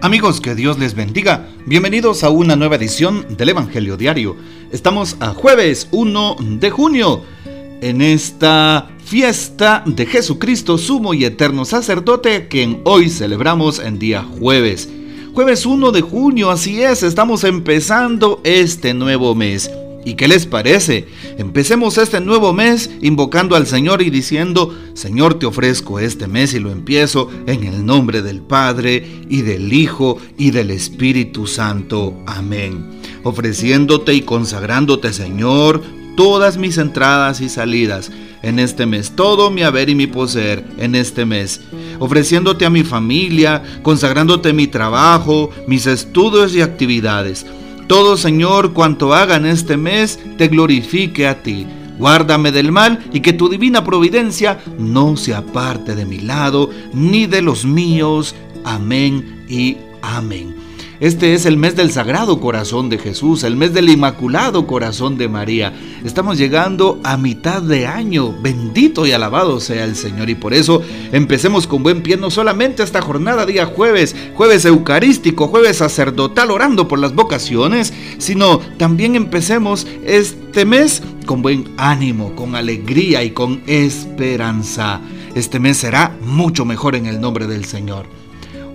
Amigos, que Dios les bendiga. Bienvenidos a una nueva edición del Evangelio Diario. Estamos a jueves 1 de junio, en esta fiesta de Jesucristo, sumo y eterno sacerdote, quien hoy celebramos en día jueves. Jueves 1 de junio, así es, estamos empezando este nuevo mes. ¿Y qué les parece? Empecemos este nuevo mes invocando al Señor y diciendo, Señor, te ofrezco este mes y lo empiezo en el nombre del Padre y del Hijo y del Espíritu Santo. Amén. Ofreciéndote y consagrándote, Señor, todas mis entradas y salidas en este mes, todo mi haber y mi poseer en este mes, ofreciéndote a mi familia, consagrándote mi trabajo, mis estudios y actividades todo, Señor, cuanto haga en este mes, te glorifique a ti. Guárdame del mal y que tu divina providencia no se aparte de mi lado ni de los míos. Amén y amén. Este es el mes del Sagrado Corazón de Jesús, el mes del Inmaculado Corazón de María. Estamos llegando a mitad de año. Bendito y alabado sea el Señor. Y por eso empecemos con buen pie no solamente esta jornada día jueves, jueves eucarístico, jueves sacerdotal, orando por las vocaciones, sino también empecemos este mes con buen ánimo, con alegría y con esperanza. Este mes será mucho mejor en el nombre del Señor.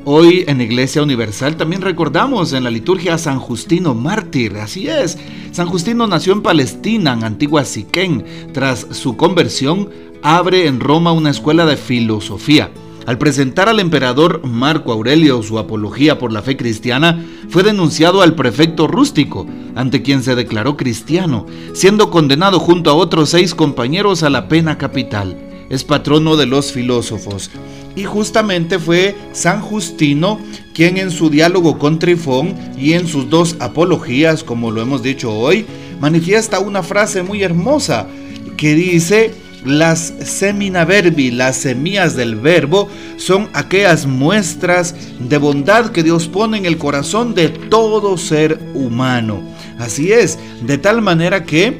Hoy en Iglesia Universal también recordamos en la liturgia a San Justino mártir, así es. San Justino nació en Palestina, en antigua Siquén. Tras su conversión, abre en Roma una escuela de filosofía. Al presentar al emperador Marco Aurelio su apología por la fe cristiana, fue denunciado al prefecto rústico, ante quien se declaró cristiano, siendo condenado junto a otros seis compañeros a la pena capital. Es patrono de los filósofos. Y justamente fue San Justino quien en su diálogo con Trifón y en sus dos apologías, como lo hemos dicho hoy, manifiesta una frase muy hermosa que dice, las semina verbi, las semillas del verbo, son aquellas muestras de bondad que Dios pone en el corazón de todo ser humano. Así es, de tal manera que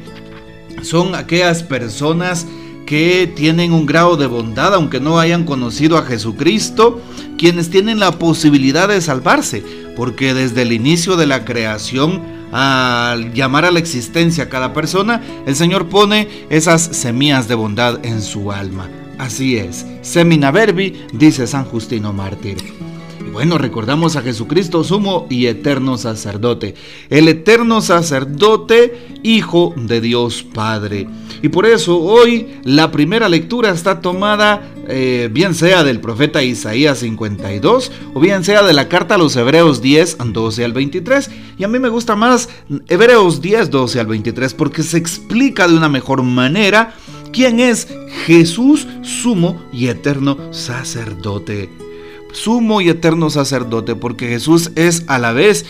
son aquellas personas que tienen un grado de bondad, aunque no hayan conocido a Jesucristo, quienes tienen la posibilidad de salvarse, porque desde el inicio de la creación, al llamar a la existencia a cada persona, el Señor pone esas semillas de bondad en su alma. Así es, semina verbi, dice San Justino Mártir. Y bueno, recordamos a Jesucristo sumo y eterno sacerdote, el eterno sacerdote, Hijo de Dios Padre. Y por eso hoy la primera lectura está tomada eh, bien sea del profeta Isaías 52 o bien sea de la carta a los Hebreos 10, 12 al 23. Y a mí me gusta más Hebreos 10, 12 al 23 porque se explica de una mejor manera quién es Jesús, sumo y eterno sacerdote sumo y eterno sacerdote, porque Jesús es a la vez,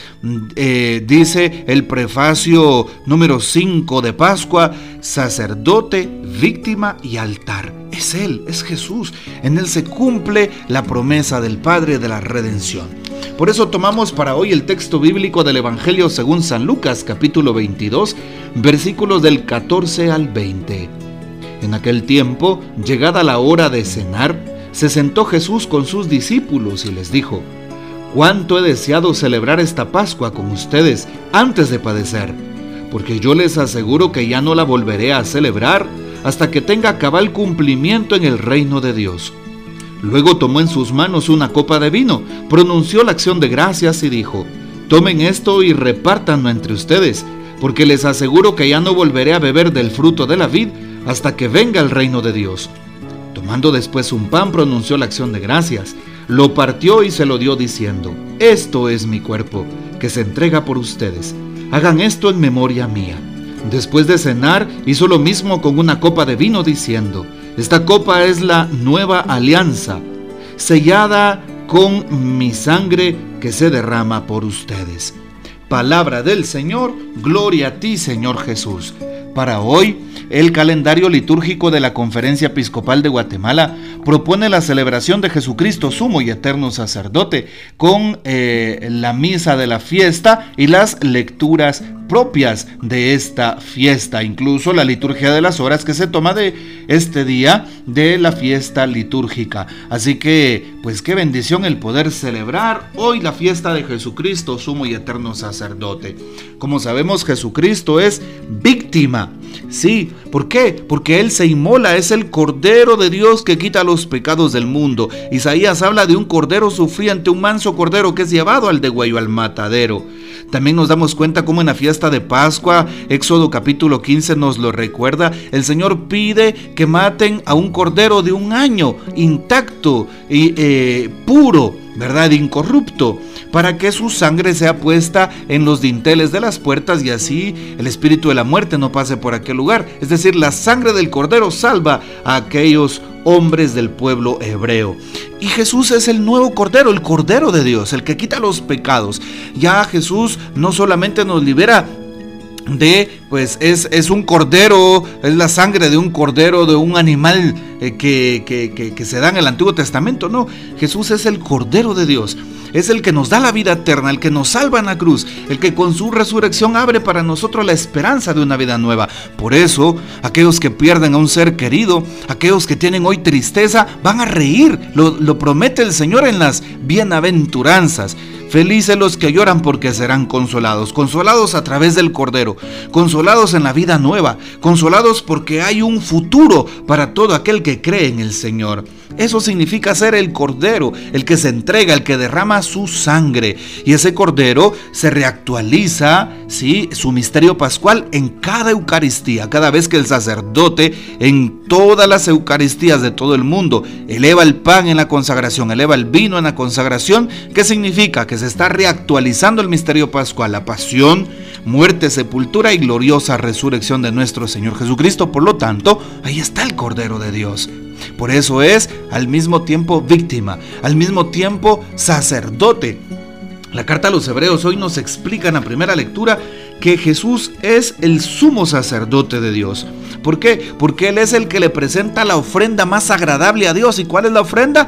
eh, dice el prefacio número 5 de Pascua, sacerdote, víctima y altar. Es Él, es Jesús. En Él se cumple la promesa del Padre de la redención. Por eso tomamos para hoy el texto bíblico del Evangelio según San Lucas capítulo 22, versículos del 14 al 20. En aquel tiempo, llegada la hora de cenar, se sentó Jesús con sus discípulos y les dijo, cuánto he deseado celebrar esta Pascua con ustedes antes de padecer, porque yo les aseguro que ya no la volveré a celebrar hasta que tenga cabal cumplimiento en el reino de Dios. Luego tomó en sus manos una copa de vino, pronunció la acción de gracias y dijo, tomen esto y repártanlo entre ustedes, porque les aseguro que ya no volveré a beber del fruto de la vid hasta que venga el reino de Dios. Tomando después un pan, pronunció la acción de gracias, lo partió y se lo dio diciendo, Esto es mi cuerpo, que se entrega por ustedes. Hagan esto en memoria mía. Después de cenar, hizo lo mismo con una copa de vino, diciendo, Esta copa es la nueva alianza, sellada con mi sangre que se derrama por ustedes. Palabra del Señor, gloria a ti, Señor Jesús. Para hoy, el calendario litúrgico de la Conferencia Episcopal de Guatemala propone la celebración de Jesucristo, sumo y eterno sacerdote, con eh, la misa de la fiesta y las lecturas propias de esta fiesta, incluso la liturgia de las horas que se toma de este día de la fiesta litúrgica. Así que, pues qué bendición el poder celebrar hoy la fiesta de Jesucristo, sumo y eterno sacerdote. Como sabemos, Jesucristo es víctima. Sí, ¿por qué? Porque Él se inmola, es el Cordero de Dios que quita los pecados del mundo. Isaías habla de un Cordero sufriente, un manso Cordero que es llevado al degüello, al matadero. También nos damos cuenta cómo en la fiesta de Pascua, Éxodo capítulo 15 nos lo recuerda, el Señor pide que maten a un cordero de un año, intacto y eh, puro, ¿verdad? Incorrupto, para que su sangre sea puesta en los dinteles de las puertas y así el espíritu de la muerte no pase por aquel lugar. Es decir, la sangre del cordero salva a aquellos hombres del pueblo hebreo. Y Jesús es el nuevo Cordero, el Cordero de Dios, el que quita los pecados. Ya Jesús no solamente nos libera de, pues es, es, un cordero, es la sangre de un cordero, de un animal eh, que, que, que, se da en el Antiguo Testamento. No, Jesús es el Cordero de Dios es el que nos da la vida eterna, el que nos salva en la cruz, el que con su resurrección abre para nosotros la esperanza de una vida nueva. Por eso, aquellos que pierden a un ser querido, aquellos que tienen hoy tristeza, van a reír. Lo, lo promete el Señor en las bienaventuranzas. Felices los que lloran porque serán consolados, consolados a través del Cordero, consolados en la vida nueva, consolados porque hay un futuro para todo aquel que cree en el Señor. Eso significa ser el Cordero, el que se entrega, el que derrama su sangre. Y ese Cordero se reactualiza, ¿sí? su misterio pascual en cada Eucaristía, cada vez que el sacerdote en todas las Eucaristías de todo el mundo eleva el pan en la consagración, eleva el vino en la consagración, ¿qué significa? Que se está reactualizando el misterio pascual, la pasión, muerte, sepultura y gloriosa resurrección de nuestro Señor Jesucristo. Por lo tanto, ahí está el Cordero de Dios. Por eso es al mismo tiempo víctima, al mismo tiempo sacerdote. La carta a los hebreos hoy nos explica en la primera lectura que Jesús es el sumo sacerdote de Dios. ¿Por qué? Porque Él es el que le presenta la ofrenda más agradable a Dios. ¿Y cuál es la ofrenda?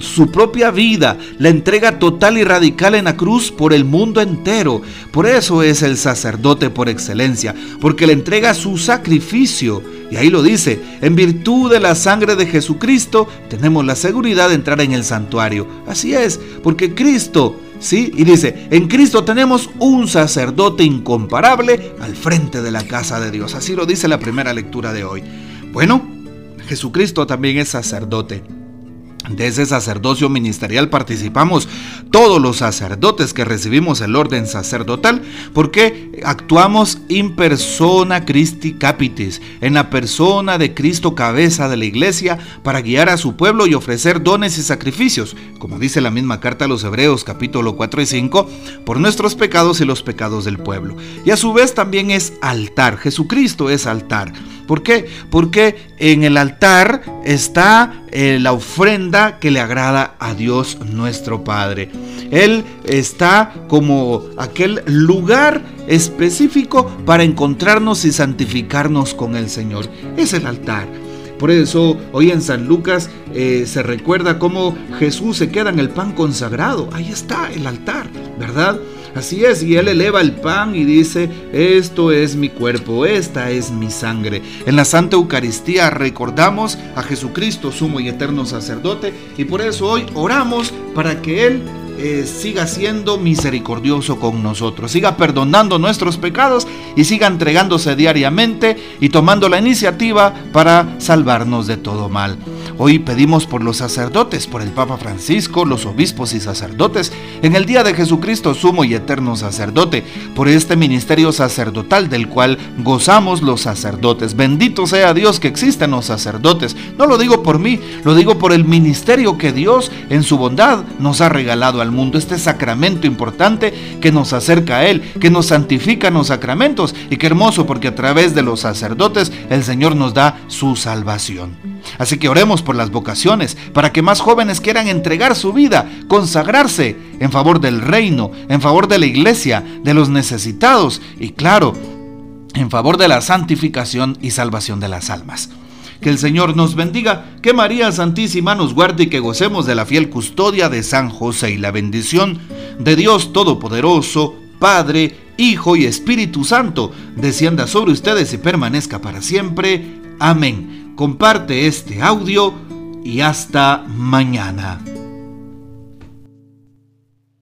su propia vida, la entrega total y radical en la cruz por el mundo entero. Por eso es el sacerdote por excelencia, porque le entrega su sacrificio. Y ahí lo dice, en virtud de la sangre de Jesucristo tenemos la seguridad de entrar en el santuario. Así es, porque Cristo ¿Sí? Y dice, en Cristo tenemos un sacerdote incomparable al frente de la casa de Dios. Así lo dice la primera lectura de hoy. Bueno, Jesucristo también es sacerdote. De ese sacerdocio ministerial participamos todos los sacerdotes que recibimos el orden sacerdotal porque actuamos in persona Christi capitis, en la persona de Cristo cabeza de la iglesia para guiar a su pueblo y ofrecer dones y sacrificios, como dice la misma carta a los Hebreos capítulo 4 y 5, por nuestros pecados y los pecados del pueblo. Y a su vez también es altar, Jesucristo es altar. ¿Por qué? Porque en el altar está eh, la ofrenda que le agrada a Dios nuestro Padre. Él está como aquel lugar específico para encontrarnos y santificarnos con el Señor. Es el altar. Por eso hoy en San Lucas eh, se recuerda cómo Jesús se queda en el pan consagrado. Ahí está el altar, ¿verdad? Así es, y él eleva el pan y dice, esto es mi cuerpo, esta es mi sangre. En la Santa Eucaristía recordamos a Jesucristo, sumo y eterno sacerdote, y por eso hoy oramos para que Él eh, siga siendo misericordioso con nosotros, siga perdonando nuestros pecados y siga entregándose diariamente y tomando la iniciativa para salvarnos de todo mal. Hoy pedimos por los sacerdotes, por el Papa Francisco, los obispos y sacerdotes, en el día de Jesucristo, sumo y eterno sacerdote, por este ministerio sacerdotal del cual gozamos los sacerdotes. Bendito sea Dios que existen los sacerdotes. No lo digo por mí, lo digo por el ministerio que Dios en su bondad nos ha regalado al mundo, este sacramento importante que nos acerca a Él, que nos santifica en los sacramentos y qué hermoso porque a través de los sacerdotes el Señor nos da su salvación. Así que oremos por las vocaciones, para que más jóvenes quieran entregar su vida, consagrarse en favor del reino, en favor de la iglesia, de los necesitados y claro, en favor de la santificación y salvación de las almas. Que el Señor nos bendiga, que María Santísima nos guarde y que gocemos de la fiel custodia de San José y la bendición de Dios Todopoderoso, Padre, Hijo y Espíritu Santo, descienda sobre ustedes y permanezca para siempre. Amén. Comparte este audio y hasta mañana.